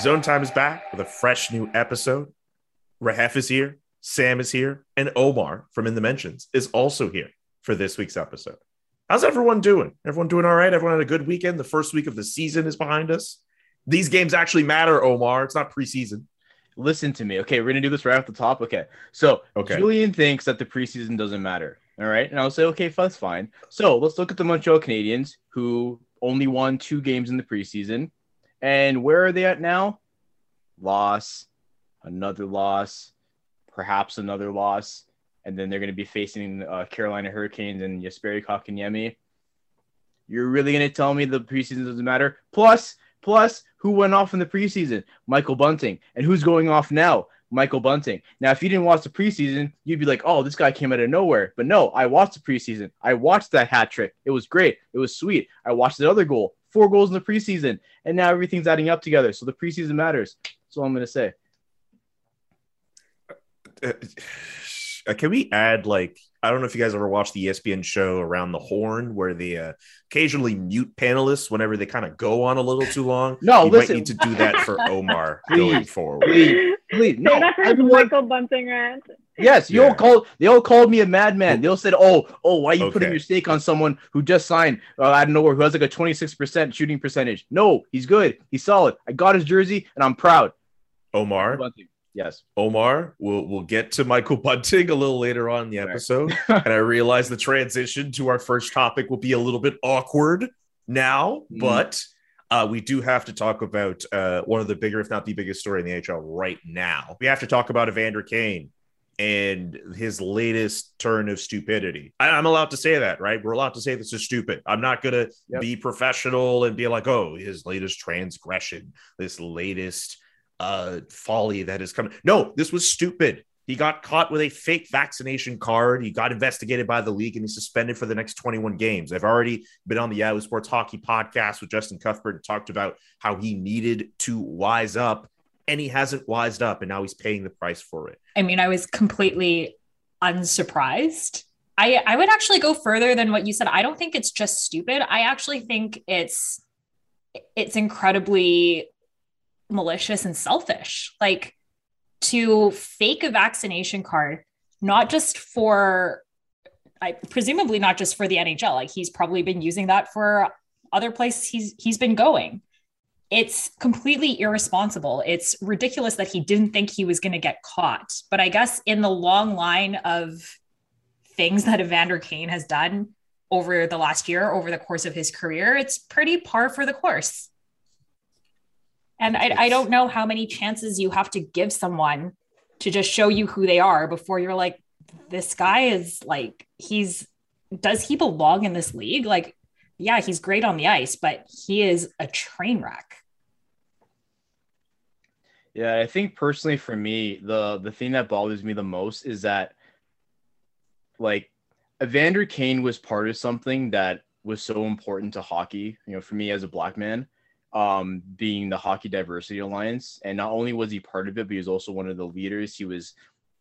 Zone Time is back with a fresh new episode. Rahaf is here, Sam is here, and Omar from In the Mentions is also here for this week's episode. How's everyone doing? Everyone doing all right? Everyone had a good weekend. The first week of the season is behind us. These games actually matter, Omar. It's not preseason. Listen to me. Okay, we're gonna do this right off the top. Okay. So Okay. Julian thinks that the preseason doesn't matter. All right. And I'll say, okay, that's fine. So let's look at the Montreal Canadiens, who only won two games in the preseason. And where are they at now? Loss, another loss, perhaps another loss. And then they're going to be facing uh, Carolina Hurricanes and Jesperi Kotkaniemi. You're really going to tell me the preseason doesn't matter? Plus, plus, who went off in the preseason? Michael Bunting. And who's going off now? Michael Bunting. Now, if you didn't watch the preseason, you'd be like, oh, this guy came out of nowhere. But no, I watched the preseason. I watched that hat trick. It was great. It was sweet. I watched the other goal, four goals in the preseason. And now everything's adding up together. So the preseason matters. That's all I'm going to say. Uh, can we add like I don't know if you guys ever watched the ESPN show Around the Horn, where they uh, occasionally mute panelists whenever they kind of go on a little too long. No, you listen. might need to do that for Omar Please. going forward. Please, please. No, Say that for everyone, Michael Bunting rant. Yes, you Yeah. all called. They all called me a madman. They all said, "Oh, oh, why are you putting your stake on someone who just signed uh, out of nowhere, who has like a twenty six percent shooting percentage?" No, he's good. He's solid. I got his jersey, and I'm proud. Omar, Yes. Omar, we'll we'll get to Michael Bunting a little later on in the Right. episode, and I realize the transition to our first topic will be a little bit awkward now, Mhm. but uh, we do have to talk about uh, one of the bigger, if not the biggest story in the NHL right now. We have to talk about Evander Kane and his latest turn of stupidity. I, I'm allowed to say that, right? We're allowed to say this is stupid. I'm not gonna Yep. be professional and be like, oh, his latest transgression, this latest uh folly that is coming. No, this was stupid. He got caught with a fake vaccination card. He got investigated by the league and he's suspended for the next 21 games. I've already been on the Yahoo Sports Hockey podcast with Justin Cuthbert and talked about how he needed to wise up and he hasn't wised up and now he's paying the price for it. I mean, I was completely unsurprised. I I would actually go further than what you said. I don't think it's just stupid. I actually think it's it's incredibly malicious and selfish. Like to fake a vaccination card, not just for I presumably not just for the NHL. Like he's probably been using that for other places he's he's been going. It's completely irresponsible. It's ridiculous that he didn't think he was going to get caught. But I guess in the long line of things that Evander Kane has done over the last year, over the course of his career, it's pretty par for the course. And I, I don't know how many chances you have to give someone to just show you who they are before you're like, this guy is like, he's, does he belong in this league? Like, yeah, he's great on the ice, but he is a train wreck. Yeah, I think personally for me, the the thing that bothers me the most is that like Evander Kane was part of something that was so important to hockey, you know, for me as a black man, um, being the Hockey Diversity Alliance. And not only was he part of it, but he was also one of the leaders. He was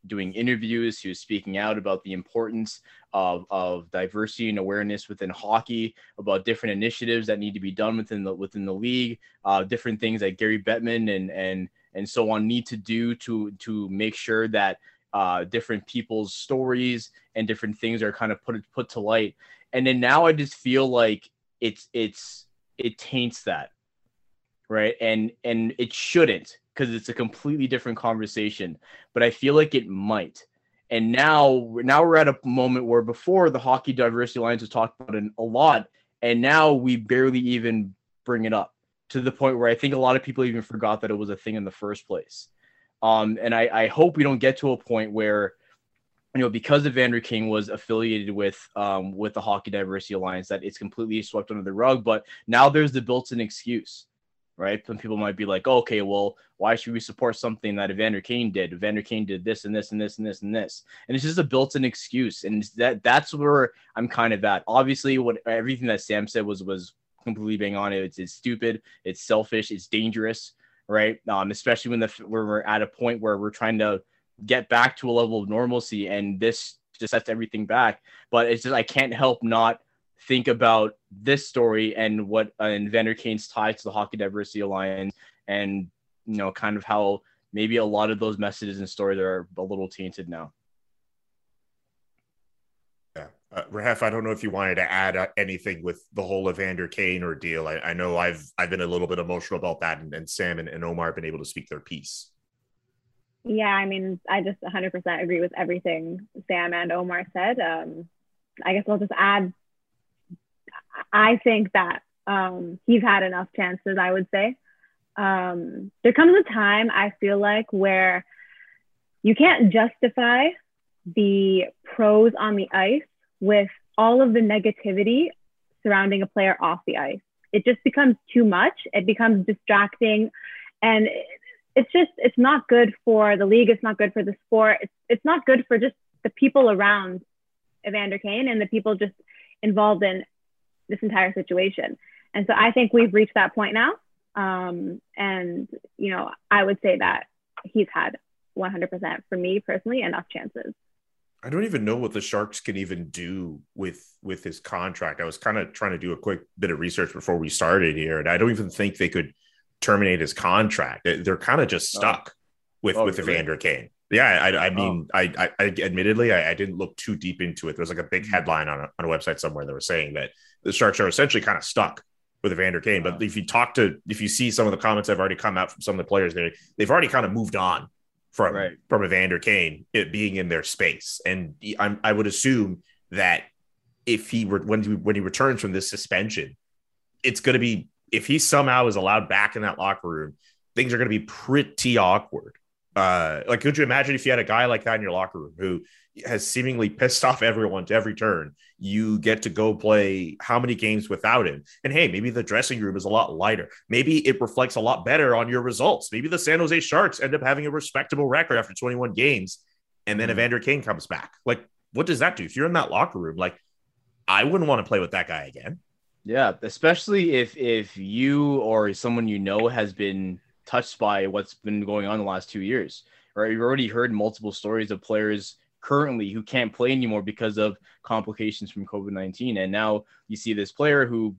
doing interviews, he was speaking out about the importance of, of diversity and awareness within hockey, about different initiatives that need to be done within the within the league, uh, different things that Gary Bettman and and and so on need to do to to make sure that uh, different people's stories and different things are kind of put put to light. And then now I just feel like it's it's it taints that, right? And and it shouldn't because it's a completely different conversation. But I feel like it might. And now now we're at a moment where before the Hockey Diversity Alliance was talked about a lot, and now we barely even bring it up to the point where I think a lot of people even forgot that it was a thing in the first place. Um, and I, I hope we don't get to a point where, you know, because Evander Kane was affiliated with um, with the Hockey Diversity Alliance, that it's completely swept under the rug. But now there's the built-in excuse, right? Some people might be like, oh, okay, well, why should we support something that Evander Kane did? Evander Kane did this and this and this and this and this, and it's just a built-in excuse, and that that's where I'm kind of at. Obviously, what everything that Sam said was was completely being on it. It's, it's stupid. It's selfish. It's dangerous right? Um, especially when the we're at a point where we're trying to get back to a level of normalcy, and this just sets everything back. But it's just I can't help not think about this story and what uh, Evander Kane's tied to the Hockey Diversity Alliance, and you know, kind of how maybe a lot of those messages and stories are a little tainted now. Uh, Rahaf, I don't know if you wanted to add uh, anything with the whole Evander Kane ordeal. I, I know I've I've been a little bit emotional about that, and, and Sam and, and, Omar have been able to speak their piece. Yeah, I mean, I just 100% agree with everything Sam and Omar said. Um, I guess I'll just add. I think that um, he's had enough chances. I would say um, there comes a time I feel like where you can't justify the pros on the ice with all of the negativity surrounding a player off the ice. It just becomes too much. It becomes distracting. And it's just, it's not good for the league. It's not good for the sport. It's, it's not good for just the people around Evander Kane and the people just involved in this entire situation. And so I think we've reached that point now. Um, and, you know, I would say that he's had 100% for me personally enough chances. I don't even know what the Sharks can even do with with his contract. I was kind of trying to do a quick bit of research before we started here, and I don't even think they could terminate his contract. They're kind of just oh. stuck oh. with oh, with really? Evander Kane. Yeah, I, I mean, oh. I, I, I, admittedly I, I, didn't look too deep into it. There was like a big mm-hmm. headline on a, on a website somewhere that was saying that the Sharks are essentially kind of stuck with Evander Kane. But if you talk to, if you see some of the comments that have already come out from some of the players, they they've already kind of moved on from right. from Evander Kane it being in their space, and I'm, I would assume that if he were when he, when he returns from this suspension, it's going to be if he somehow is allowed back in that locker room, things are going to be pretty awkward. Uh, like, could you imagine if you had a guy like that in your locker room who has seemingly pissed off everyone to every turn. You get to go play how many games without him? And hey, maybe the dressing room is a lot lighter. Maybe it reflects a lot better on your results. Maybe the San Jose Sharks end up having a respectable record after 21 games, and then mm-hmm. Evander Kane comes back. Like, what does that do? If you're in that locker room, like, I wouldn't want to play with that guy again. Yeah, especially if if you or someone you know has been touched by what's been going on the last two years. Right, you've already heard multiple stories of players currently who can't play anymore because of complications from COVID 19. And now you see this player who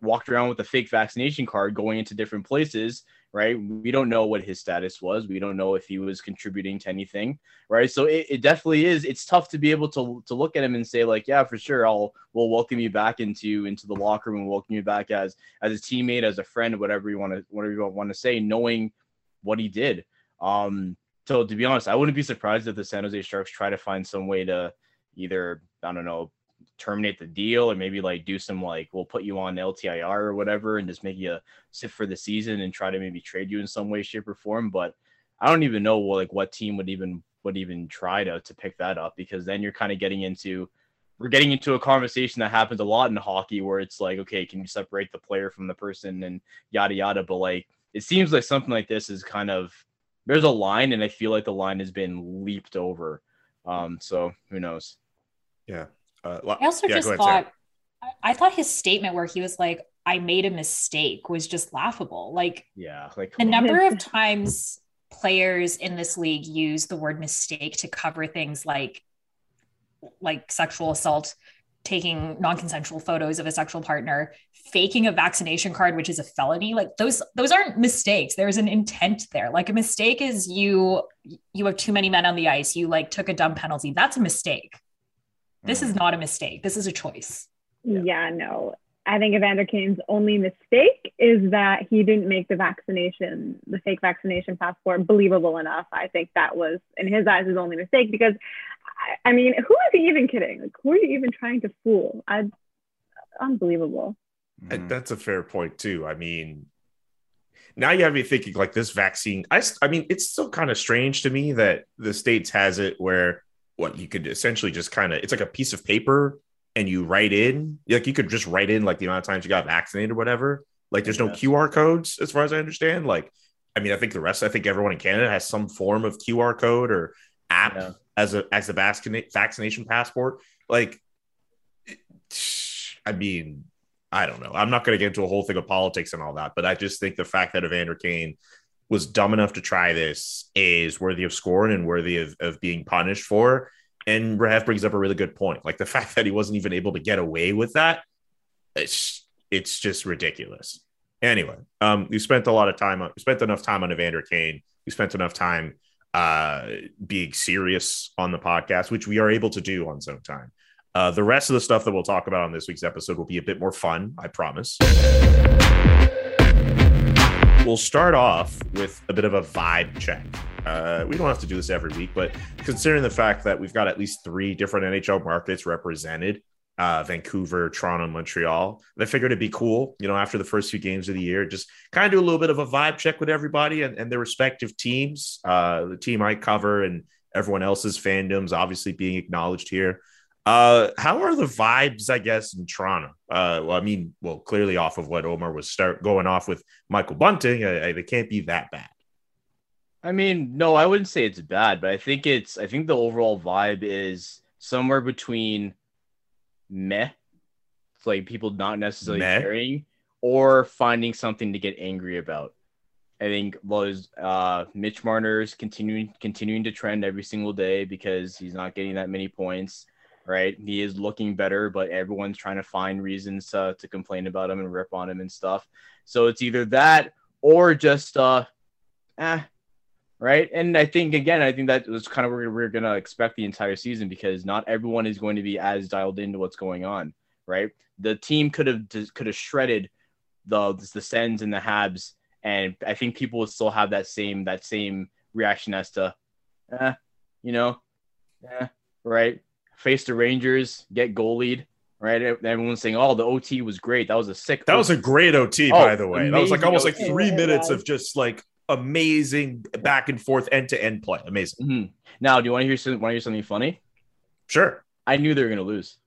walked around with a fake vaccination card going into different places, right? We don't know what his status was. We don't know if he was contributing to anything, right? So it, it definitely is. It's tough to be able to, to look at him and say, like, yeah, for sure, I'll we'll welcome you back into into the locker room welcome you back as as a teammate, as a friend, whatever you want to whatever you want to say, knowing what he did. Um, so to be honest, I wouldn't be surprised if the San Jose Sharks try to find some way to either I don't know terminate the deal or maybe like do some like we'll put you on LTIR or whatever and just make you sit for the season and try to maybe trade you in some way, shape, or form. But I don't even know what, like what team would even would even try to to pick that up because then you're kind of getting into we're getting into a conversation that happens a lot in hockey where it's like, okay, can you separate the player from the person and yada yada. But like it seems like something like this is kind of there's a line, and I feel like the line has been leaped over. Um, so who knows? Yeah. Uh, I also yeah, just ahead, thought, Sarah. I thought his statement where he was like, "I made a mistake" was just laughable. Like, yeah, like the number of times players in this league use the word mistake to cover things like like sexual assault taking non-consensual photos of a sexual partner, faking a vaccination card, which is a felony. Like those, those aren't mistakes. There's an intent there. Like a mistake is you, you have too many men on the ice. You like took a dumb penalty. That's a mistake. This is Mhm. not a mistake. This is a choice. Yeah. no. I think Evander Kane's only mistake is that he didn't make the vaccination, the fake vaccination passport, believable enough. I think that was, in his eyes, his only mistake because, I, I mean, who is he even kidding? Like, who are you even trying to fool? I, unbelievable. And mm. That's a fair point too. I mean, now you have me thinking like this vaccine. I, I mean, it's still kind of strange to me that the states has it where what you could essentially just kind of it's like a piece of paper and you write in like you could just write in like the amount of times you got vaccinated or whatever. Like there's no Yes. QR codes as far as I understand. Like, I mean, I think the rest. I think everyone in Canada has some form of QR code or app Yeah. As a as a vaccination passport. Like, I mean, I don't know. I'm not going to get into a whole thing of politics and all that, but I just think the fact that Evander Kane was dumb enough to try this is worthy of scorn and worthy of, of being punished for. And Rahaf brings up a really good point. Like the fact that he wasn't even able to get away with that, it's it's just ridiculous. Anyway, um, we spent a lot of time on we spent enough time on Evander Kane. We spent enough time uh being serious on the podcast, which we are able to do on Zone Time. Uh, the rest of the stuff that we'll talk about on this week's episode will be a bit more fun, I promise. We'll start off with a bit of a vibe check. Uh, we don't have to do this every week, but considering the fact that we've got at least three different NHL markets represented uh, Vancouver, Toronto, Montreal, I figured it'd be cool, you know, after the first few games of the year, just kind of do a little bit of a vibe check with everybody and, and their respective teams. Uh, the team I cover and everyone else's fandoms obviously being acknowledged here. Uh, how are the vibes, I guess, in Toronto? Uh, well, I mean, well, clearly off of what Omar was start going off with Michael Bunting, it can't be that bad. I mean, no, I wouldn't say it's bad, but I think it's I think the overall vibe is somewhere between meh, it's like people not necessarily Meh? caring, or finding something to get angry about. I think was uh, Mitch Marner's continuing continuing to trend every single day because he's not getting that many points. Right, he is looking better, but everyone's trying to find reasons uh, to complain about him and rip on him and stuff. So it's either that or just uh, eh, right? And I think again, I think that was kind of where we're gonna expect the entire season because not everyone is going to be as dialed into what's going on, right? The team could have could have shredded the the Sens and the Habs, and I think people would still have that same that same reaction as to, eh, you know, eh, right? Face the Rangers, get goalied. Right, everyone's saying, "Oh, the OT was great. That was a sick." That was a great OT, Oh, by the way. That was like amazing almost like three minutes of just like amazing back and forth end to end play. Amazing. Mhm. Now, do you want to hear some, want to hear something funny? Sure. I knew they were going to lose.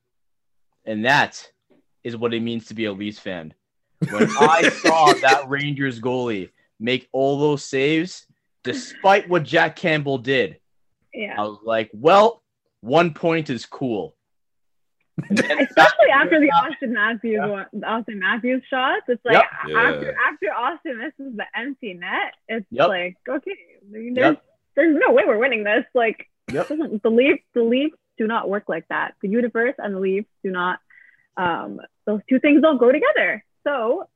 And that is what it means to be a Leafs fan. When I saw that Rangers goalie make all those saves, despite what Jack Campbell did, I was like, well, one point is cool. And then Especially after the Austin Matthews Yeah. one, Austin Matthews shots, it's like Yep. Yeah. after after Austin misses the empty net, it's Yep. like okay, there's, Yep. there's no way we're winning this. Like Yep. doesn't the Leafs the Leafs do not work like that. The universe and the Leafs do not. Um, those two things don't go together. So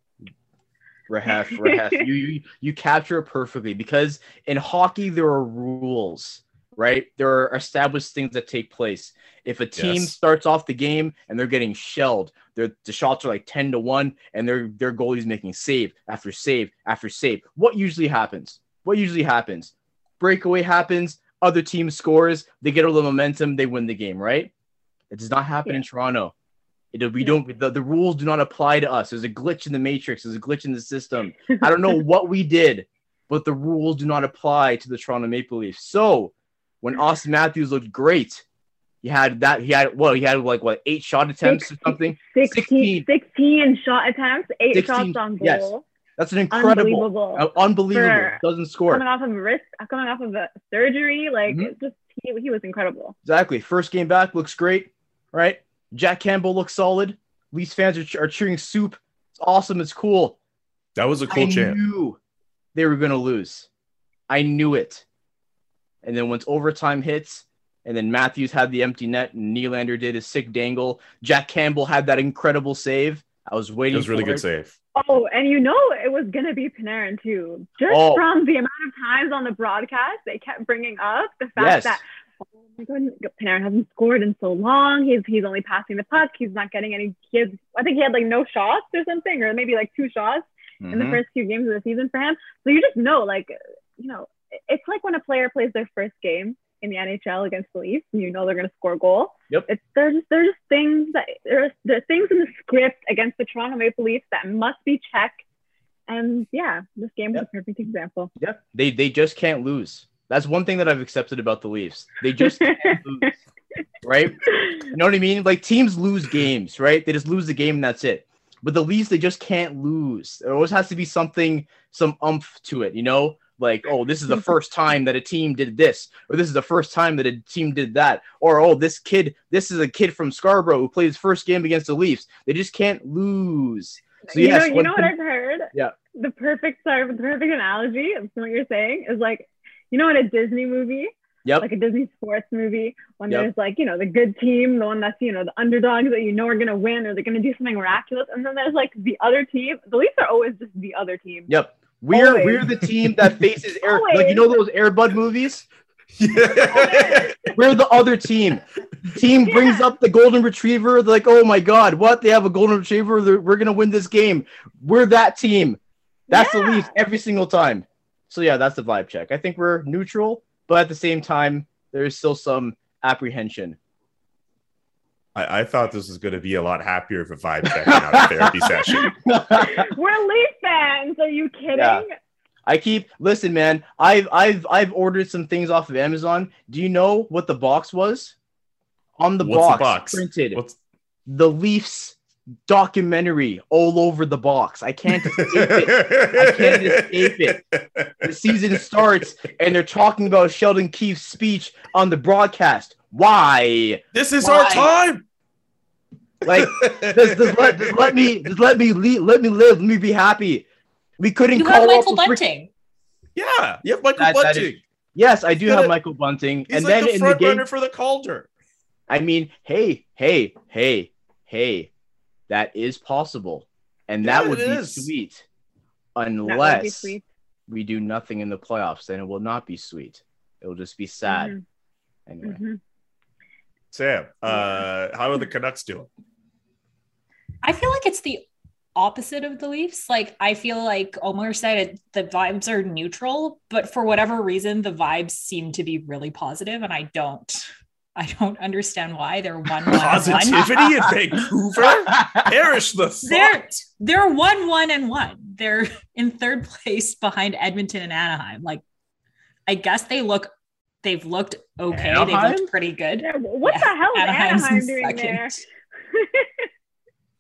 Rahaf, Rahaf, you, you you capture it perfectly because in hockey there are rules, right? There are established things that take place. If a team Yes. starts off the game and they're getting shelled, their the shots are like ten to one, and their their goalie's making save after save after save. What usually happens? What usually happens? Breakaway happens. Other team scores. They get a little momentum. They win the game. Right? It does not happen in Toronto. It, we don't. The, the rules do not apply to us. There's a glitch in the matrix. There's a glitch in the system. I don't know what we did, but the rules do not apply to the Toronto Maple Leafs. So when Austin Matthews looked great, he had that. He had well, he had like what eight shot attempts or something. 16, 16 shot attempts, eight 16 shots on goal. yes. That's an incredible, Unbelievable. uh, unbelievable. Doesn't score coming off of a wrist, coming off of a surgery, like Mhm. just he, he was incredible. exactly. First game back looks great, right? Jack Campbell looks solid. Leafs fans are, are cheering soup. It's awesome. It's cool. That was a cool I chant. knew they were going to lose. I knew it. And then once overtime hits, And then Matthews had the empty net, and Nylander did his sick dangle. Jack Campbell had that incredible save. I was waiting. It was really good it. save. Oh, and you know it was gonna be Panarin too. Just Oh. from the amount of times on the broadcast they kept bringing up the fact Yes. that oh my god, Panarin hasn't scored in so long. He's he's only passing the puck. He's not getting any. He has, I think he had like no shots or something, or maybe like two shots in the Mhm. first few games of the season for him. So you just know, like, you know, it's like when a player plays their first game in the NHL against the Leafs, and you know they're going to score a goal. Yep. It's there's just there's just things that there's there's things in the script against the Toronto Maple Leafs that must be checked. And yeah, this game was Yep. a perfect example. Yep. they they just can't lose. That's one thing that I've accepted about the Leafs. They just can't lose, right? You know what I mean? Like teams lose games, right? They just lose the game and that's it. But the Leafs, they just can't lose. There always has to be something, some umph to it, you know? Like, oh, this is the first time that a team did this, or this is the first time that a team did that, or oh, this kid, this is a kid from Scarborough who played his first game against the Leafs. They just can't lose. So you yes, know, you know what I've heard? Yeah. The perfect sorry, the perfect analogy of what you're saying is like, you know, in a Disney movie, Yep. like a Disney sports movie, when Yep. there's like, you know, the good team, the one that's, you know, the underdogs that you know are gonna win or they're gonna do something miraculous, and then there's like the other team. The Leafs are always just the other team. Yep. We're Always. we're the team that faces air like you know those Airbud movies? Yeah. We're the other team. Team brings up the golden retriever. They're like, oh my god, what? They have a golden retriever. They're- We're gonna win this game. We're that team. That's the Yeah. Leafs every single time. So yeah, that's the vibe check. I think we're neutral, but at the same time, there's still some apprehension. I, I thought this was going to be a lot happier of a vibe check, not a therapy session. We're Leaf fans. Are you kidding? Yeah. I keep listen, man. I've I've I've ordered some things off of Amazon. Do you know what the box was? On the What's the box, box? printed What's the Leafs documentary all over the box. I can't escape it. I can't escape it. The season starts and they're talking about Sheldon Keefe's speech on the broadcast. Why? This is Why? our time. Like, just, just let, just let me, just let me, le- let me live. Let me be happy. We couldn't You call have Michael the frick- Bunting. yeah, you have Michael That- that Bunting. is- Yes, I do He's have gonna- Michael Bunting, He's and like then the in the front game, runner for the Calder. I mean, hey, hey, hey, hey, that is possible, and Yeah, that would be is. sweet, That would be unless sweet. we do nothing in the playoffs. Then it will not be sweet. It will just be sad. Mhm, Anyway, mhm. Sam, uh, how are the Canucks doing? I feel like it's the opposite of the Leafs. Like I feel like Omar said it, the vibes are neutral, but for whatever reason, the vibes seem to be really positive, and I don't. I don't understand why they're one Positivity in Vancouver? Perish the They're they're one one and one. They're in third place behind Edmonton and Anaheim. Like, I guess they look. They've looked okay. Anaheim? They've looked pretty good. Yeah, what Yeah, the hell is Anaheim's Anaheim doing second. there?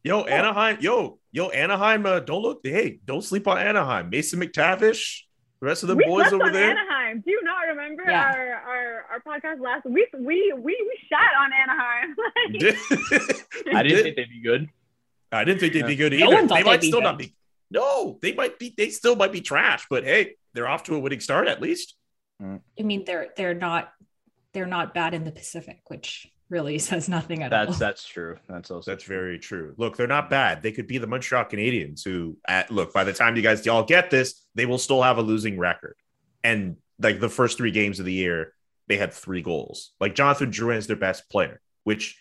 Yo, Anaheim, yo, yo, Anaheim, uh, don't look, hey, don't sleep on Anaheim. Mason McTavish, the rest of the we boys slept over on there. Anaheim. Do you not remember Yeah. our, our our podcast last week? We we we shot on Anaheim. Like, I didn't think they'd be good. I didn't think they'd be good No either. one they might they'd still not be. No, they might be. They still might be trash, but hey, they're off to a winning start at least. I mean, they're they're not they're not bad in the Pacific, which really says nothing at That's all. that's true. That's also That's very true. Look, they're not bad. They could be the Montreal Canadiens, who, at look, by the time you guys y'all get this, they will still have a losing record. And like the first three games of the year, they had three goals. Like Jonathan Drouin is their best player, which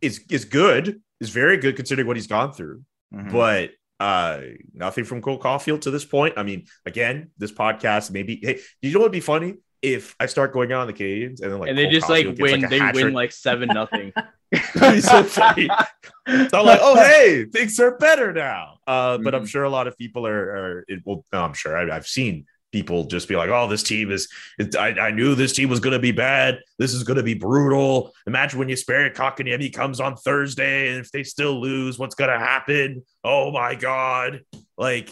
is is good, is very good considering what he's gone through. Mhm. But uh nothing from Cole Caulfield to this point. I mean, again, this podcast maybe. Hey, you know what'd be funny if I start going on the Canadiens and then like and they Cole just like Caulfield gets, win. a they win trick. like seven nothing. It'd so funny. So I'm like, oh hey, things are better now. Uh, but I'm Mhm. sure a lot of people are. are it, well, no, I'm sure I, I've seen people just be like, oh, this team is. It, I, I knew this team was going to be bad. This is going to be brutal. Imagine when Jesperi Kotkaniemi comes on Thursday, and if they still lose, what's going to happen? Oh my god! Like,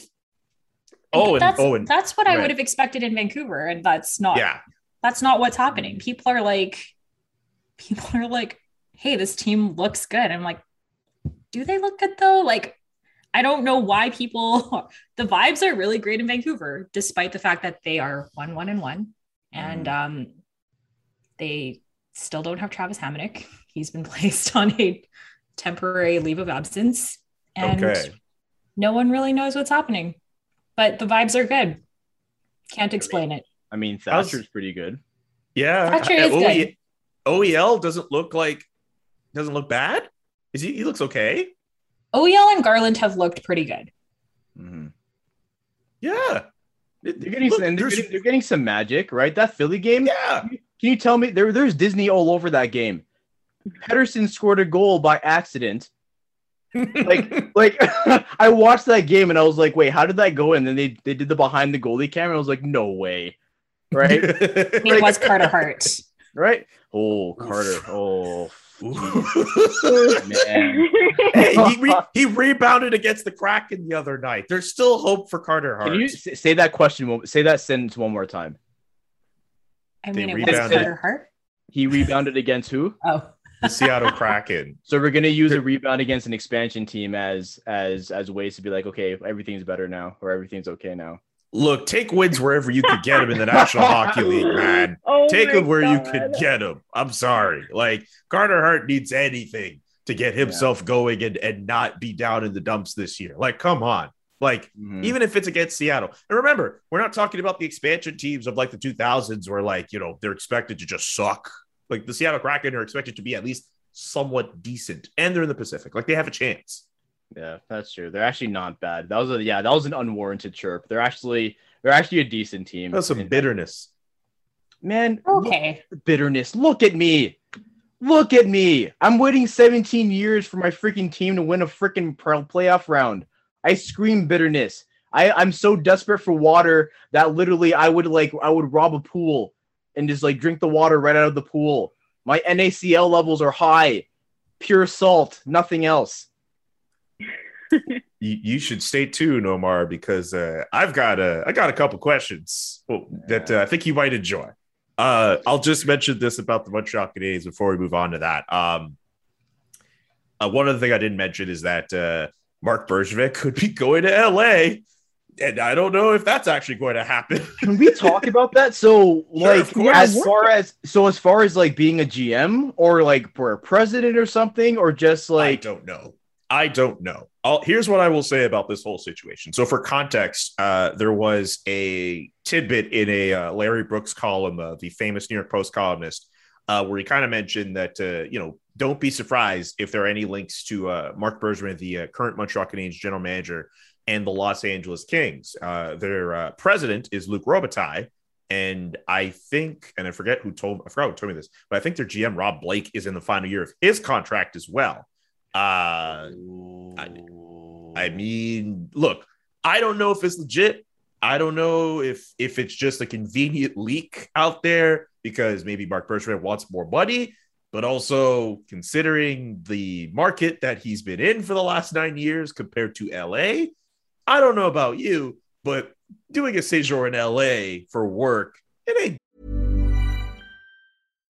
oh, and that's oh, and that's what I would have expected in Vancouver, and that's not. yeah, that's not what's happening. People are like, people are like, hey, this team looks good. I'm like, do they look good though? Like, I don't know why people. The vibes are really great in Vancouver, despite the fact that they are one, one, and one, and Mm-hmm. um, they still don't have Travis Hamonic. He's been placed on a temporary leave of absence. And Okay. no one really knows what's happening. But the vibes are good. Can't explain it. I mean, How's- Thatcher's pretty good. Yeah. Thatcher is OE good. OEL doesn't look like doesn't look bad. Is he? He looks okay. OEL and Garland have looked pretty good. Mm-hmm. Yeah. They're getting, look, some, they're, getting, they're getting some magic, right? That Philly game. yeah. Can you tell me there? There's Disney all over that game. Pettersson scored a goal by accident. Like, like I watched that game and I was like, wait, how did that go? And then they they did the behind the goalie camera. And I was like, no way, right? It was Carter Hart. right? Oh, Carter. Oh, man. hey, he, re- he rebounded against the Kraken the other night. There's still hope for Carter Hart. Can you say that question? Say that sentence one more time. I They mean, it was. Carter Hart. He rebounded against who? Oh, the Seattle Kraken. So we're gonna use a rebound against an expansion team as as as ways to be like, okay, everything's better now, or everything's okay now. Look, take wins wherever you could get them in the National Hockey League, man. Oh Take them where you God. could get them. I'm sorry. Like Carter Hart needs anything to get himself going and, and not be down in the dumps this year. Like, come on. Like, Mhm. even if it's against Seattle. And remember, we're not talking about the expansion teams of like the 2000s where like, you know, they're expected to just suck. Like the Seattle Kraken are expected to be at least somewhat decent and they're in the Pacific. Like they have a chance. Yeah, that's true. They're actually not bad. That was a yeah, that was an unwarranted chirp. They're actually they're actually a decent team. That's some bitterness. man. okay. at bitterness. Look at me. Look at me. I'm waiting 17 years for my freaking team to win a freaking playoff round. I scream bitterness. I, I'm so desperate for water that literally I would like I would rob a pool and just like drink the water right out of the pool. My NaCl levels are high. Pure salt, nothing else. You, you should stay tuned, Omar, because uh, I've got a I got a couple questions that uh, I think you might enjoy. Uh, I'll just mention this about the Montreal Canadiens before we move on to that. Um, uh, one other thing I didn't mention is that uh, Mark Bergevin could be going to LA, and I don't know if that's actually going to happen. Can we talk about that? So, like, of course. as far as so, as far as like being a GM or like for a president or something, or just like, I don't know. I don't know. I'll, here's what I will say about this whole situation. So, for context, uh, there was a tidbit in a uh, Larry Brooks column, uh, the famous New York Post columnist, uh, where he kind of mentioned that uh, you know don't be surprised if there are any links to uh, Mark Bergevin, the uh, current Montreal Canadiens general manager, and the Los Angeles Kings. Uh, their uh, president is Luke Robitaille. And I think, and I forget who told, I forgot who told me this, but I think their GM Rob Blake is in the final year of his contract as well. Uh, I mean, look, I don't know if it's legit. I don't know if if it's just a convenient leak out there because maybe Mark Bergevin wants more money, but also considering the market that he's been in for the last nine years compared to LA, I don't know about you, but doing a séjour in LA for work, it ain't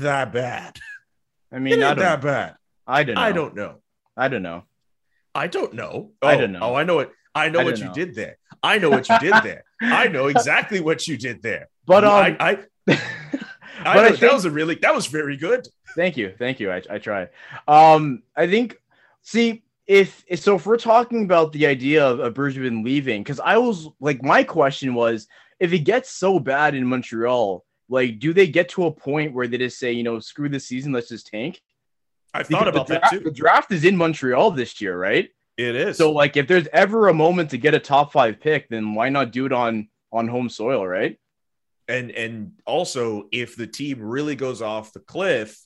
That bad. I mean, ain't that bad. I don't know. I don't know. I don't know. I don't know. Oh, I don't know. Oh, I know it. I know I what you know. did there. I know what you did there. I know exactly what you did there. But um, I, I, I, but know, I that was a really that was very good. thank you, thank you. I I try. Um, I think. See, if if- so, if we're talking about the idea of, of Bergevin leaving, because I was like, my question was, if it gets so bad in Montreal, Like, do they get to a point where they just say, you know, screw this season, let's just tank? I've Because thought about the that draft, too. The draft is in Montreal this year, right? It is. So, like, if there's ever a moment to get a top five pick, then why not do it on on home soil, right? and and also if the team really goes off the cliff,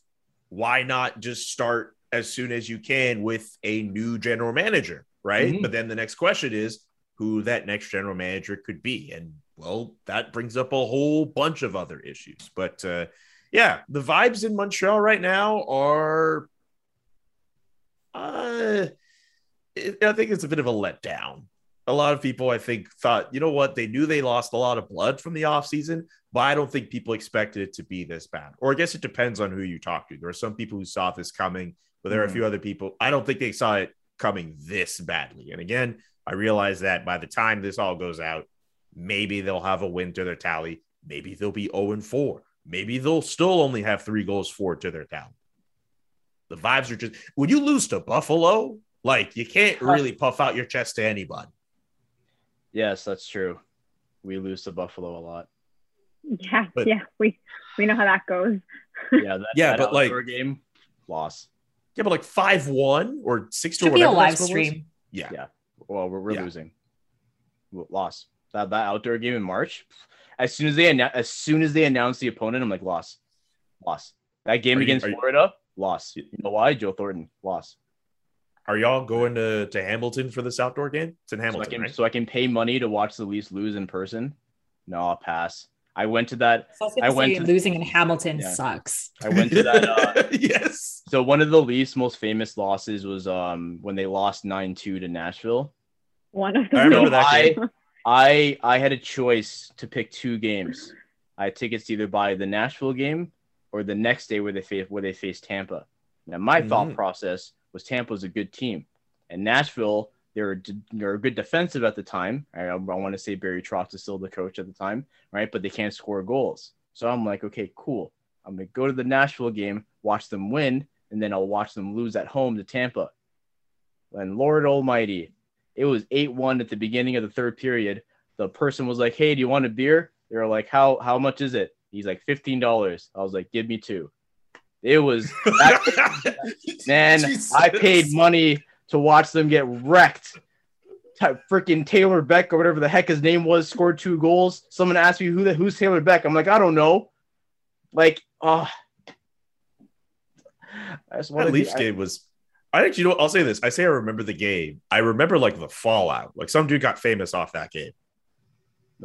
why not just start as soon as you can with a new general manager, right? Mhm. But then the next question is who that next general manager could be, and well, that brings up a whole bunch of other issues. But uh, yeah, the vibes in Montreal right now are. Uh, I think it's a bit of a letdown. A lot of people, I think, thought, you know what, they knew they lost a lot of blood from the offseason, but I don't think people expected it to be this bad. Or I guess it depends on who you talk to. There are some people who saw this coming, but there are a Mhm. few other people. I don't think they saw it coming this badly. And again, I realize that by the time this all goes out, maybe they'll have a win to their tally. Maybe they'll be 0 and 4. Maybe they'll still only have three goals for to their tally. The vibes are just when you lose to Buffalo, like you can't really puff out your chest to anybody. Yes, that's true. We lose to Buffalo a lot. Yeah, But- yeah, we we know how that goes. Yeah, that, Yeah, that but, like- outdoor game loss. Yeah, but like 5 1 or 6 2 Should be a live stream. Yeah. Yeah. Well, we're, we're Yeah. losing. Loss. That that outdoor game in March. As soon as they annou- as soon as they announced the opponent, I'm like, loss, loss. That game Are against you- Florida, loss. You know why? Joe Thornton, loss. Are y'all going to, to Hamilton for this outdoor game? It's in So I Hamilton, can right? so I can pay money to watch the Leafs lose in person. No, I'll pass. I went to that. I I went to- losing in Hamilton Yeah. sucks. I went to that. Uh, yes. so one of the Leafs' most famous losses was um when they lost nine two to Nashville. One of I the remember that game. I I had a choice to pick two games. I had tickets to either buy the Nashville game or the next day where they face where they face Tampa. Now my thought Mhm. process was Tampa Tampa's a good team, and Nashville they're they're a good defensive at the time. I, I want to say Barry Trotz is still the coach at the time, right? But they can't score goals. So I'm like, okay, cool. I'm gonna go to the Nashville game, watch them win, and then I'll watch them lose at home to Tampa. And Lord Almighty, it was 8-1 at the beginning of the third period. The person was like, Hey, do you want a beer? They were like, How how much is it? He's like, $15. I was like, Give me two. It was that, man, Jesus. I paid money to watch them get wrecked. Freaking Taylor Beck or whatever the heck his name was scored two goals. Someone asked me who the who's Taylor Beck. I'm like, I don't know. Like, oh, I just want That Leafs game was. I actually, you know. I'll say this. I say I remember the game. I remember like the fallout. Like some dude got famous off that game.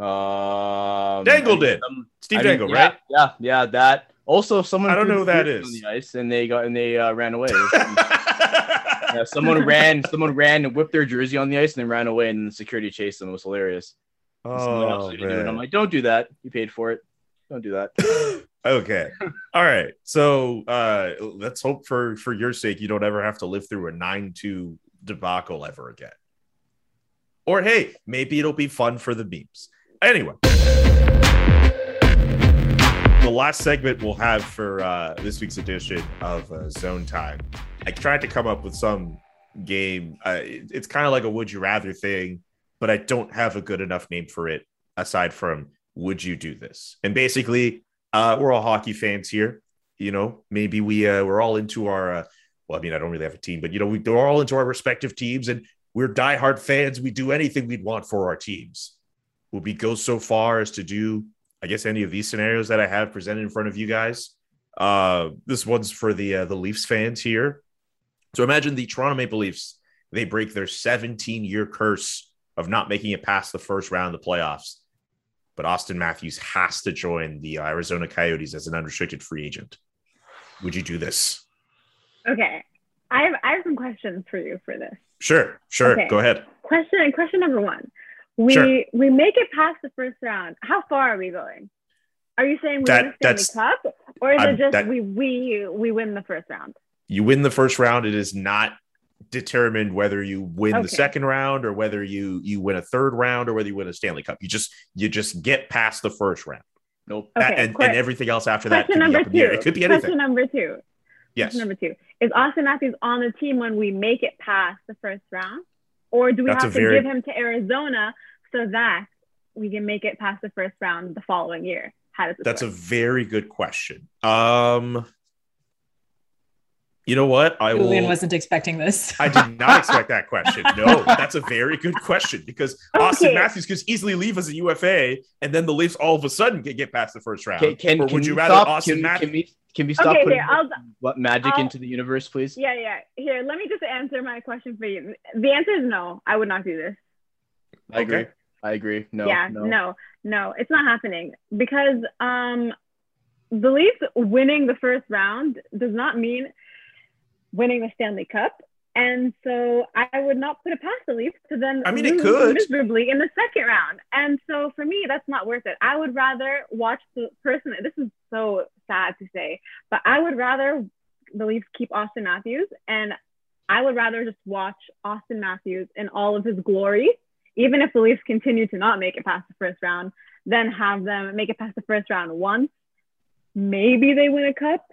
Um, Dangle did. some- Steve I mean, Dangle, yeah, right? Yeah, yeah, that. Also, someone I don't know who that is. on the ice, and they got and they uh, ran away. yeah, someone ran, someone ran and whipped their jersey on the ice, and then ran away, and the security chased them. It was hilarious. Oh, it. I'm like, don't do that. You paid for it. Don't do that. okay. All right. So uh let's hope for for your sake you don't ever have to live through a 9-2 debacle ever again. Or hey, maybe it'll be fun for the memes. Anyway. The last segment we'll have for uh this week's edition of uh, Zone Time. I tried to come up with some game. Uh, it- it's kind of like a would you rather thing, but I don't have a good enough name for it aside from would you do this? And basically, uh, we're all hockey fans here. You know, maybe we uh, we're all into our. Uh, well, I mean, I don't really have a team, but you know, we, we're all into our respective teams, and we're diehard fans. We do anything we'd want for our teams. Would we go so far as to do, I guess, any of these scenarios that I have presented in front of you guys? Uh, this one's for the uh, the Leafs fans here. So imagine the Toronto Maple Leafs. They break their 17 year curse of not making it past the first round of the playoffs but Austin Matthews has to join the Arizona Coyotes as an unrestricted free agent. Would you do this? Okay, I have I have some questions for you for this. Sure, sure. Okay. Go ahead. Question question number one: We Sure. we make it past the first round. How far are we going? Are you saying we That- win the Stanley Cup, or is I'm- it just that- we we we win the first round? You win the first round. It is not determined whether you win the second round or whether you you win a third round or whether you win a Stanley Cup. You just you just get past the first round. Nope. That- Okay, and, and everything else after that Question could be number up in the air. two. It could be anything. Question number two. Yes. Question number two is Austin Matthews on the team when we make it past the first round, or do we That's have to very- give him to Arizona so that we can make it past the first round the following year? How does this That's a very good question. Um, you know what? I Julian will. wasn't expecting this. I did not expect that question. No, that's a very good question because Austin Okay. Matthews could easily leave as a UFA, and then the Leafs all of a sudden can get past the first round. Can, can, or can would we you rather stop? Austin can, Matthews? can we can we stop Okay, putting here, I'll- what magic I'll- into the universe, please? Yeah, yeah. Here, let me just answer my question for you. The answer is no. I would not do this. I agree. Okay. I agree. No, yeah, no. no, no, it's not happening because um, the Leafs winning the first round does not mean winning the Stanley Cup. And so I would not put it past the Leafs to then I mean, it could. miserably in the second round. And so for me, that's not worth it. I would rather watch the person. This is so sad to say, but I would rather the Leafs keep Auston Matthews, and I would rather just watch Auston Matthews in all of his glory, even if the Leafs continue to not make it past the first round, than have them make it past the first round once. Maybe they win a cup,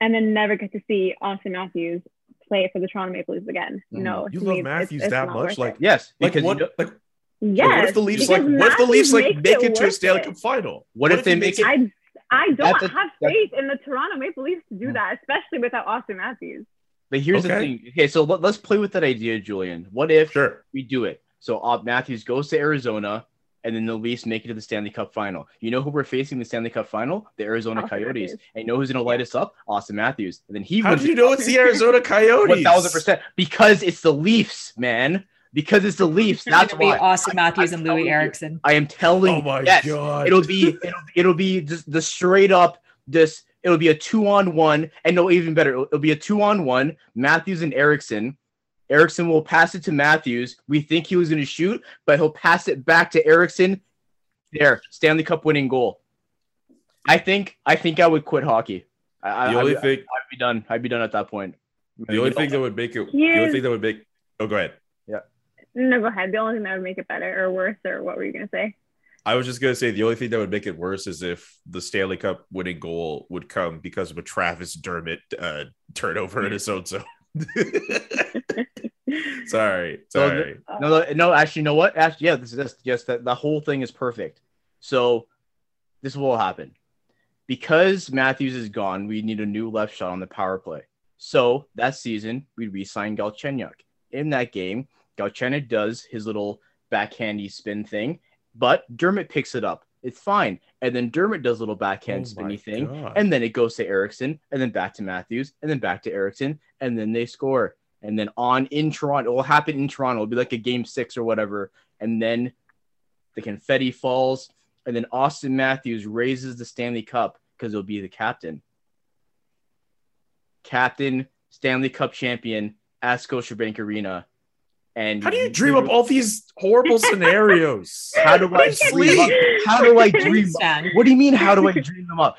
and then never get to see Auston Matthews play for the Toronto Maple Leafs again. Mhm. No, You love me, Matthews it's that much? Like, it. Yes, like because what? you know, like, yes, what if the Leafs like? because What if the Leafs like make it to a worth Stanley it. Cup final? What if he they make it- I I don't a- have faith in the Toronto Maple Leafs to do that, especially without Auston Matthews. but here's the thing. Okay, so let, us play with that idea, Julian. What if Sure. we do it? So uh, Matthews goes to Arizona, and then the Leafs make it to the Stanley Cup final. You know who we're facing in the Stanley Cup final? The Arizona Auston Coyotes. Matthews. And you know who's going to light us up? Auston Matthews. And then he How wins do you know it's the Arizona Coyotes? One thousand percent because it's the Leafs, man. Because it's the Leafs. That's It'll be why. Auston Matthews I'm and telling Loui you. Eriksson. I am telling. Oh my yes, god! It'll be it'll, it'll be just the straight up this. It'll be a two on one, and no, even better. It'll, it'll be a two on one. Matthews and Eriksson. Eriksson will pass it to Matthews. We think he was going to shoot, but he'll pass it back to Eriksson. There, Stanley Cup winning goal. I think. I think I would quit hockey. I, I, the only I'd, thing, I'd be done. I'd be done at that point. the only thing that would make it, the only thing that would make. Oh, go ahead. Yeah. No, go ahead. The only thing that would make it better or worse, or what were you gonna say? I was just gonna say the only thing that would make it worse is if the Stanley Cup winning goal would come because of a Travis Dermott uh, turnover in his own zone. sorry, So sorry. No, no, no. Actually, you know what? Actually, yeah, this is this. Yes, that the whole thing is perfect. So, this will happen because Matthews is gone. We need a new left shot on the power play. So that season, we re-signed Galchenyuk. In that game, Galchenyuk does his little backhandy spin thing, but Dermott picks it up. It's fine, and then Dermott does a little backhand Oh spinny thing, God. and then it goes to Eriksson, and then back to Matthews, and then back to Eriksson, and then they score. And then on in Toronto, it will happen in Toronto. It'll be like a game six or whatever. And then the confetti falls, and then Auston Matthews raises the Stanley Cup because he'll be the captain. Captain, Stanley Cup champion at Scotiabank Arena. And How do you dream up all these horrible scenarios? How do I dream up? How do I dream. What do you mean? How do I dream them up?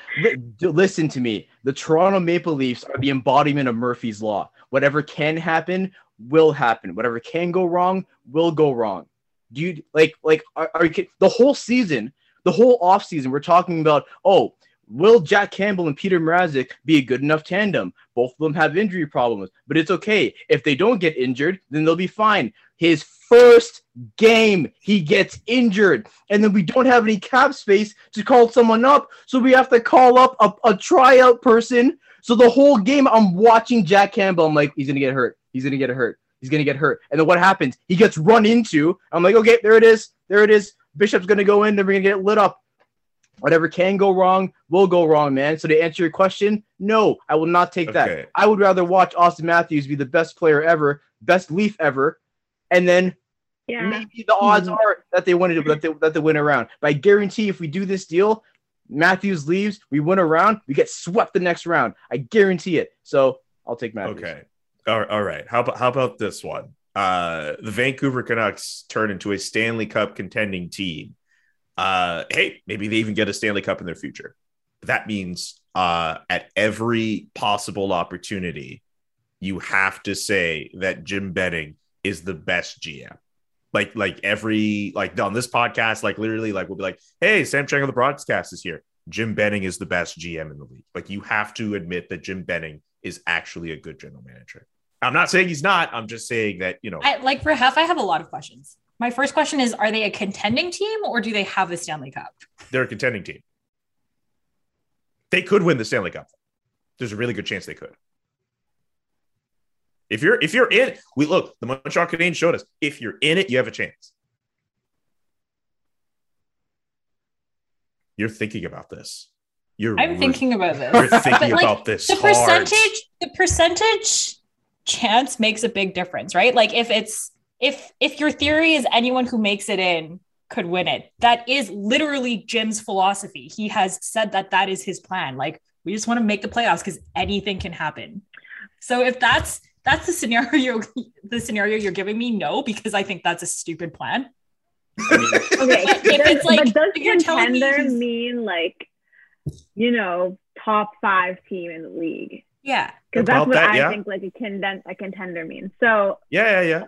Listen to me. The Toronto Maple Leafs are the embodiment of Murphy's Law. Whatever can happen will happen. Whatever can go wrong will go wrong. Do you like like are, are you kid- the whole season, the whole off season? We're talking about oh. Will Jack Campbell and Petr Mrazek be a good enough tandem? Both of them have injury problems, but it's okay. If they don't get injured, then they'll be fine. His first game, he gets injured and then we don't have any cap space to call someone up. So we have to call up a, a tryout person. So the whole game, I'm watching Jack Campbell. I'm like, he's gonna get hurt. He's gonna get hurt. He's gonna get hurt. And then what happens? He gets run into. I'm like, okay, there it is. There it is. Bishop's gonna go in. Then we're gonna get lit up. Whatever can go wrong will go wrong, man. So to answer your question, no, I will not take Okay. that. I would rather watch Auston Matthews be the best player ever, best Leaf ever, and then Yeah. maybe the odds Mhm. are that they win it, that they, that they win around. But I guarantee if we do this deal, Matthews leaves, we win around, we get swept the next round. I guarantee it. So I'll take Matthews. Okay. All right, all right. How about how about this one? Uh the Vancouver Canucks turn into a Stanley Cup contending team. Uh hey, maybe they even get a Stanley Cup in their future. That means uh at every possible opportunity, you have to say that Jim Benning is the best GM. Like like every like on this podcast, like literally, like we'll be like, hey, Sam Chang of the broadcast is here. Jim Benning is the best GM in the league. Like you have to admit that Jim Benning is actually a good general manager. I'm not saying he's not. I'm just saying that you know. I, like for Hef, I have a lot of questions. My first question is: Are they a contending team, or do they have the Stanley Cup? they're a contending team. They could win the Stanley Cup. There's a really good chance they could. If you're if you're in, we look, the Montreal Canadiens showed us. If you're in it, you have a chance. You're thinking about this. You're I'm re- thinking about this. You're thinking like, about this. the hard. percentage the percentage chance makes a big difference right like if it's if if your theory is anyone who makes it in could win it that is literally jim's philosophy he has said that that is his plan like we just want to make the playoffs because anything can happen so if that's that's the scenario the scenario you're giving me no because i think that's a stupid plan Okay, if does, it's like- but does you're telling me contender mean like, you know, top five team in the league? yeah Because that's what that, I yeah. think like a conden- a contender means. So Yeah, yeah, yeah.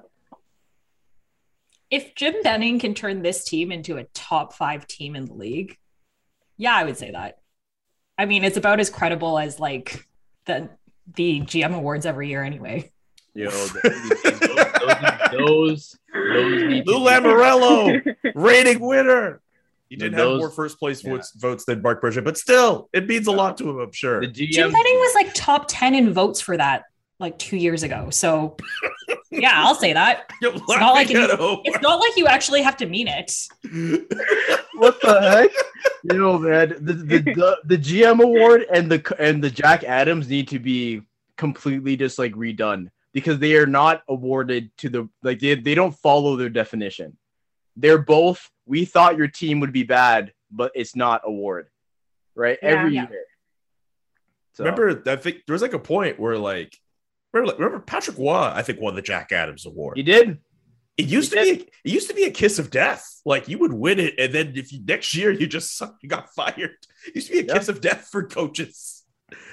If Jim Benning can turn this team into a top five team in the league, yeah, I would say that. I mean, it's about as credible as like the the GM awards every year, anyway. Yo, those, those, those, those Lou Lamoriello, rating winner. He didn't have Those- more first place yeah. votes, votes than Mark Bergevin, but still, it means a lot to him. I'm sure. The GM, Jim Benning was like top ten in votes for that like two years ago. So yeah, I'll say that. You're It's not like laughing you, it's not like you actually have to mean it. what the heck? You know, man, the, the the the GM award and the and the Jack Adams need to be completely just like redone because they are not awarded to the like they, they don't follow their definition. They're both we thought your team would be bad, but it's not award. Right? Yeah. Every Yeah. year. So, Remember, I think there was like a point where like remember, remember Patrick Roy, I think won the Jack Adams Award. you did? It used He to be it used to be a kiss of death. Like you would win it, and then if you next year you just sucked, you got fired. It used to be a Yeah. kiss of death for coaches.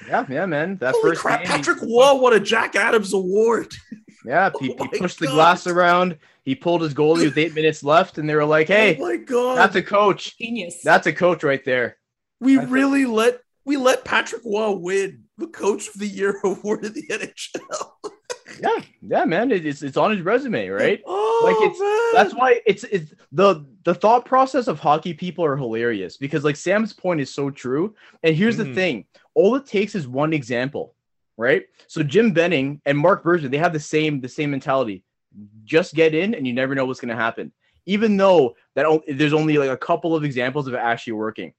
Yeah, yeah, man. That Holy first crap! game, he- Patrick Roy won a Jack Adams Award. Yeah, he, Oh he my pushed the glass around. He pulled his goalie with eight minutes left, and they were like, "Hey, oh my god! that's a coach. Genius. That's a coach right there." we that's it. really let we let Patrick Roy win the Coach of the Year award in the NHL. Yeah, yeah, man. It's it's on his resume, right? Oh, Like, it's- man. That's why it's it's the the thought process of hockey people are hilarious because like Sam's point is so true. And here's the Mhm. thing: all it takes is one example, right? So Jim Benning and Mark Bergevin, they have the same the same mentality. Just get in, and you never know what's going to happen. Even though that o- there's only like a couple of examples of it actually working.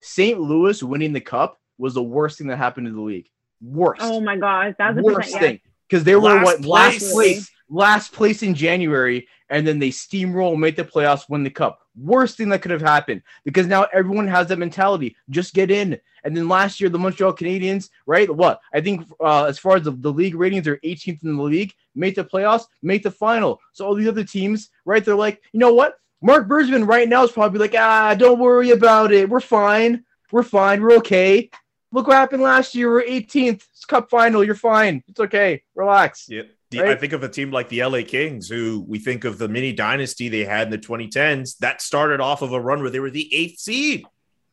St. Louis winning the cup was the worst thing that happened to the league. Worst oh my gosh, that's the worst thing because they were Last what last place. place, last place in January, and then they steamroll, make the playoffs, win the cup. Worst thing that could have happened because now everyone has that mentality: just get in. And then last year, the Montreal Canadiens, right? What I think, uh, as far as the, the league ratings, are 18th in the league, make the playoffs, make the final. So all these other teams, right? They're like, you know what? Mark Bergevin right now is probably like, ah, don't worry about it. We're fine. We're fine. We're okay. Look what happened last year. We're 18th. It's cup final. You're fine. It's okay. Relax. Yeah. The, Right? I think of a team like the LA Kings, who we think of the mini dynasty they had in the 2010s. That started off of a run where they were the eighth seed.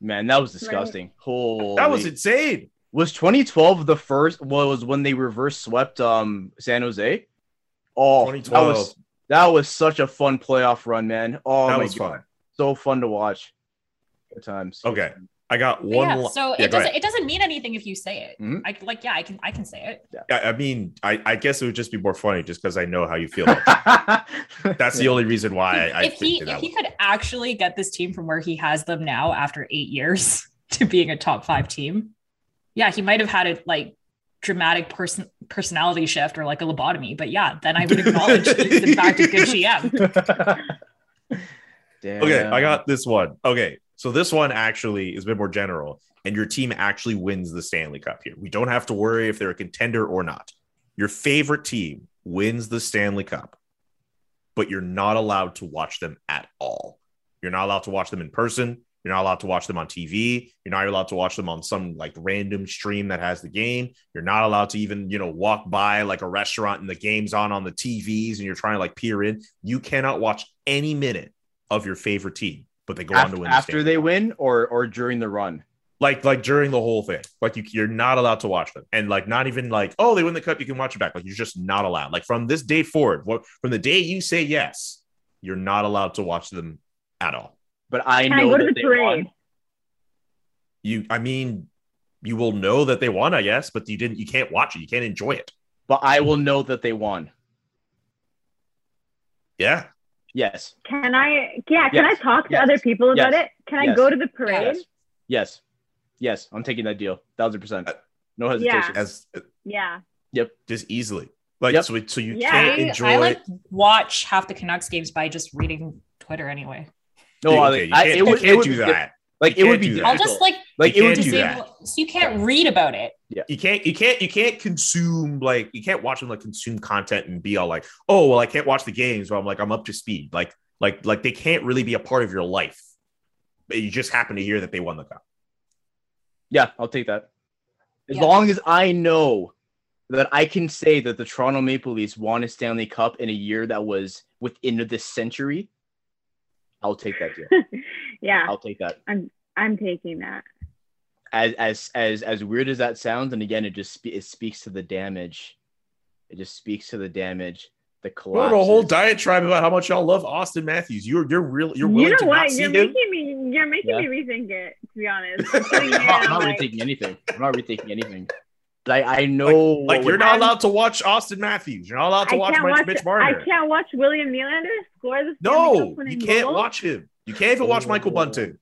Man, that was disgusting. Holy. That was insane. Was 2012 the first? Well, it was when they reverse swept um San Jose. Oh, that 2012. was that was such a fun playoff run, man. Oh that my was god, fun. so fun to watch. Good times. Good Okay. times. I got But one. yeah, li- so Yeah, it doesn't ahead. it doesn't mean anything if you say it. Mhm. I like yeah, I can I can say it. I, I mean, I, I guess it would just be more funny just because I know how you feel. About it. That's the only reason why I, I if he if out. he could actually get this team from where he has them now after eight years to being a top five team, yeah, he might have had a like dramatic person personality shift or like a lobotomy. But yeah, then I would acknowledge that he's in fact a good GM. Damn. Okay, I got this one. Okay, so this one actually is a bit more general, and your team actually wins the Stanley Cup here. We don't have to worry if they're a contender or not. Your favorite team wins the Stanley Cup, but you're not allowed to watch them at all. You're not allowed to watch them in person. You're not allowed to watch them on TV. You're not allowed to watch them on some like random stream that has the game. You're not allowed to even, you know, walk by like a restaurant and the game's on on the TVs and you're trying to like peer in. You cannot watch any minute of your favorite team, but they go on to win the after Stanley they win or or during the run. like like during the whole thing. Like you, you're not allowed to watch them, and like not even like oh they win the cup, you can watch it back. Like you're just not allowed. Like from this day forward, what from the day you say yes, you're not allowed to watch them at all. But I Can I know go to that the they won. You, I mean, you will know that they won, I guess, but you didn't. You can't watch it. You can't enjoy it. But I will know that they won. Yeah. Yes. Can I? Yeah. Can Yes. I talk to Yes. other people about Yes. it? Can I Yes. go to the parade? Yes. Yes. Yes. I'm taking that deal. Thousand percent. Uh, No Yeah. hesitation. As Yeah. Yep. Just easily. Like Yep. so, so you Yeah, can't I, enjoy I like watch half the Canucks games by just reading Twitter anyway. No, Okay, I, you I, can't, it you would, can't it would do be, that. Like You it would be that. I'll just like like You it would can't be do that. disable so you can't read about it. You can't you can't you can't consume like you can't watch them like consume content and be all like, oh well, I can't watch the games, but I'm like, I'm up to speed. Like like like they can't really be a part of your life. But you just happen to hear that they won the cup. Yeah, I'll take that. As Yeah. long as I know that I can say that the Toronto Maple Leafs won a Stanley Cup in a year that was within this century, I'll take that deal. yeah. I'll take that. I'm I'm taking that. As as as as weird as that sounds, and again, it just spe- it speaks to the damage. It just speaks to the damage, the collapse. What a whole diatribe about how much y'all love Auston Matthews. You're you're real you're You willing know to not what? see You're him. making me. You're making Yeah. me rethink it. To be honest. I'm I'm not, and I'm I'm not like, rethinking anything. I'm not rethinking anything. But I, I know Like what you're would- not allowed to watch Auston Matthews. You're not allowed to I watch can't Mitch, watch. I can't watch William Nylander score the Stanley No, you can't goal. watch him. You can't even watch Michael. Bunting.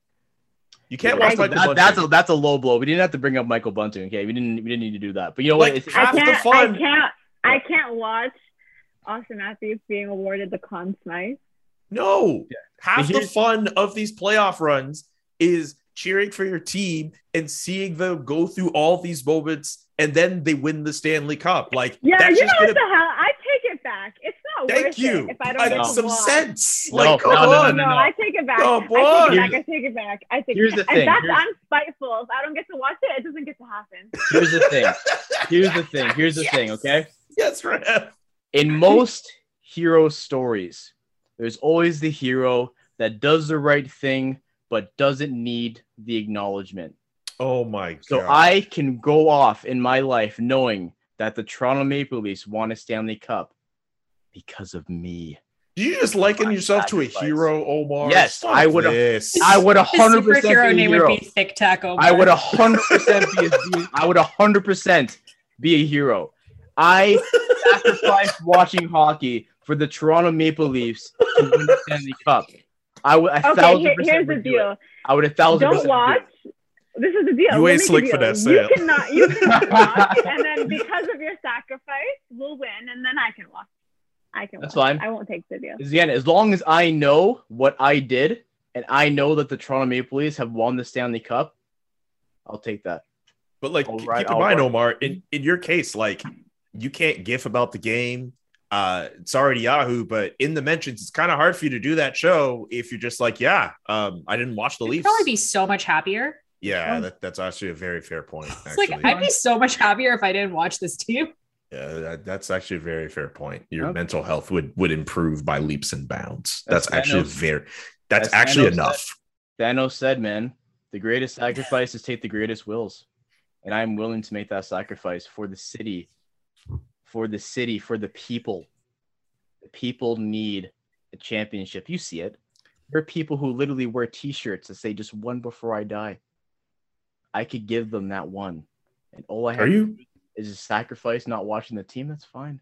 You can't watch a, Michael that- Bunting. that's a that's a low blow. We didn't have to bring up Michael Bunting. Okay, we didn't we didn't need to do that. But you know Like, what? It's, I half the can't. fun- I can't. I can't watch Auston Matthews being awarded the Conn Smythe. No, half the fun of these playoff runs is cheering for your team and seeing them go through all these moments, and then they win the Stanley Cup. Like, Yeah, that's you know just what gonna. the hell? I take it back. It's not Thank worth you. it if I don't I get some watch. sense. No, like, come no, no, no, on. No, no. I take it back. Oh, Come I take it back. I take it back. I take Here's it the back. thing. And that's Here's- I'm spiteful. If I don't get to watch it, it doesn't get to happen. here's the thing. Here's the thing. Here's the thing. Okay. Yes, Rev. In most hero stories, there's always the hero that does the right thing but doesn't need the acknowledgement. Oh my god. So I can go off in my life knowing that the Toronto Maple Leafs won a Stanley Cup because of me. Do you just liken yourself to a hero, Omar? Yes, Stop I would've- this. I would His hundred percent be superhero a name hero. would be Thick Taco. I would hundred percent be. A, be- I would hundred percent be a hero. I sacrificed watching hockey for the Toronto Maple Leafs to win the Stanley Cup. I would a Okay, thousand here- percent here's the would do deal. it. I would a thousand Don't percent do it. watch. This is the deal. You We'll ain't make a slick deal. finesse You sale. cannot. You cannot watch, and then because of your sacrifice, we'll win, and then I can watch. I can. That's watch. fine. I won't take the deal. Again, as long as I know what I did and I know that the Toronto Maple Leafs have won the Stanley Cup, I'll take that. But like, All keep right, in I'll mind, run. Omar, in, in your case, like, you can't gif about the game. Uh, sorry to Yahoo, but in the mentions, it's kind of hard for you to do that show if you're just like, yeah, um, I didn't watch the I'd Leafs. probably be so much happier. yeah, that, that's actually a very fair point. It's like I'd be so much happier if I didn't watch this team. Yeah, that, that's actually a very fair point. Your Yep. mental health would would improve by leaps and bounds. That's That's, actually Thanos. very. That's, That's actually Thanos enough. Thanos said, man, the greatest sacrifice is take the greatest wills. And I'm willing to make that sacrifice for the city, for the city, for the people. The people need a championship. You see it. There are people who literally wear t shirts that say just one before I die. I could give them that one. And all I have Are you is a sacrifice not watching the team. That's fine.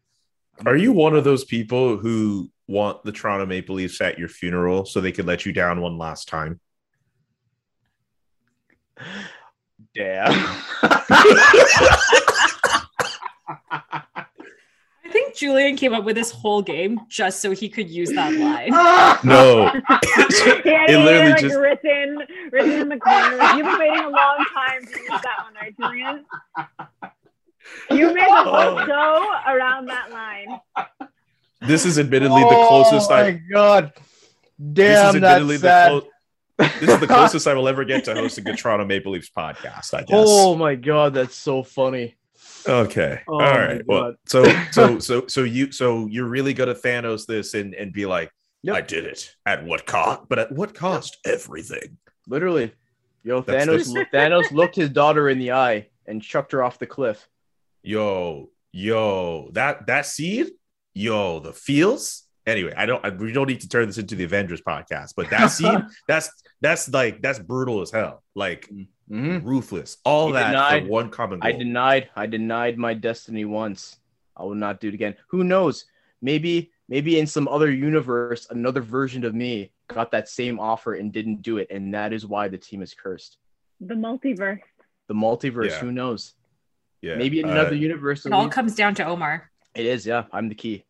I'm Are you one that. of those people who want the Toronto Maple Leafs at your funeral so they could let you down one last time? Damn. I think Julian came up with this whole game just so he could use that line. No. yeah, It literally like just- written, written in the corner. You've been waiting a long time to use that one, right, Julian? You made the oh. whole Oh. show around that line. This is admittedly the oh closest Oh I my god. this Damn, is that's admittedly sad. clo- this is the closest I will ever get to hosting a Toronto Maple Leafs podcast, I guess. Oh my god, that's so funny. Okay. Oh All my right. Well, so so so so you so you're really gonna Thanos this and and be like, Yep. I did it. At what cost? But at what cost? Everything. Literally. Yo, That's Thanos the- Thanos looked his daughter in the eye and chucked her off the cliff. Yo, yo, that that seed, yo, the feels. Anyway, I don't. I, we don't need to turn this into the Avengers podcast, but that seed, that's that's like that's brutal as hell. Like, Mm. Mhm. ruthless. All He that denied- for one common goal. I denied I denied my destiny once. I will not do it again. Who knows? Maybe maybe in some other universe, another version of me got that same offer and didn't do it, and that is why the team is cursed. The multiverse. The multiverse. Yeah. Who knows? Yeah. Maybe in Uh, another universe. It all comes down to Omar. It is. Yeah, I'm the key.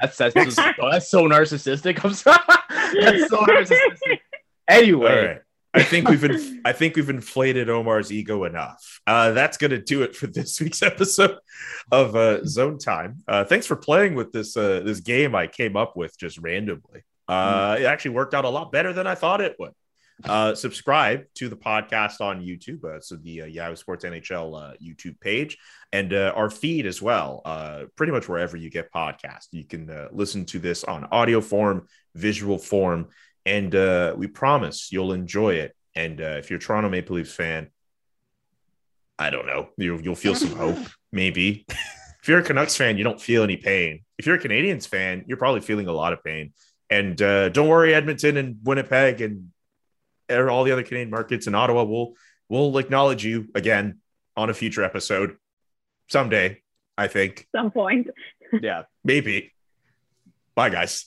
That's that's just, oh, that's so narcissistic. I'm sorry. That's so narcissistic. Anyway, All right. I think we've inf- I think we've inflated Omar's ego enough. Uh, that's going to do it for this week's episode of uh, Zone Time. Uh, thanks for playing with this uh, this game I came up with just randomly. Uh, It actually worked out a lot better than I thought it would. Uh, subscribe to the podcast on YouTube, uh, so the uh, Yahoo Sports NHL uh, YouTube page, and uh, our feed as well. Uh, pretty much wherever you get podcasts, you can uh, listen to this on audio form, visual form, and uh, we promise you'll enjoy it. And uh, if you're a Toronto Maple Leafs fan, I don't know, you'll, you'll feel some hope, maybe. if you're a Canucks fan, you don't feel any pain. If you're a Canadiens fan, you're probably feeling a lot of pain. And uh, don't worry, Edmonton and Winnipeg and all the other Canadian markets in Ottawa will will acknowledge you again on a future episode someday. I think Some point. yeah. maybe. Bye, guys.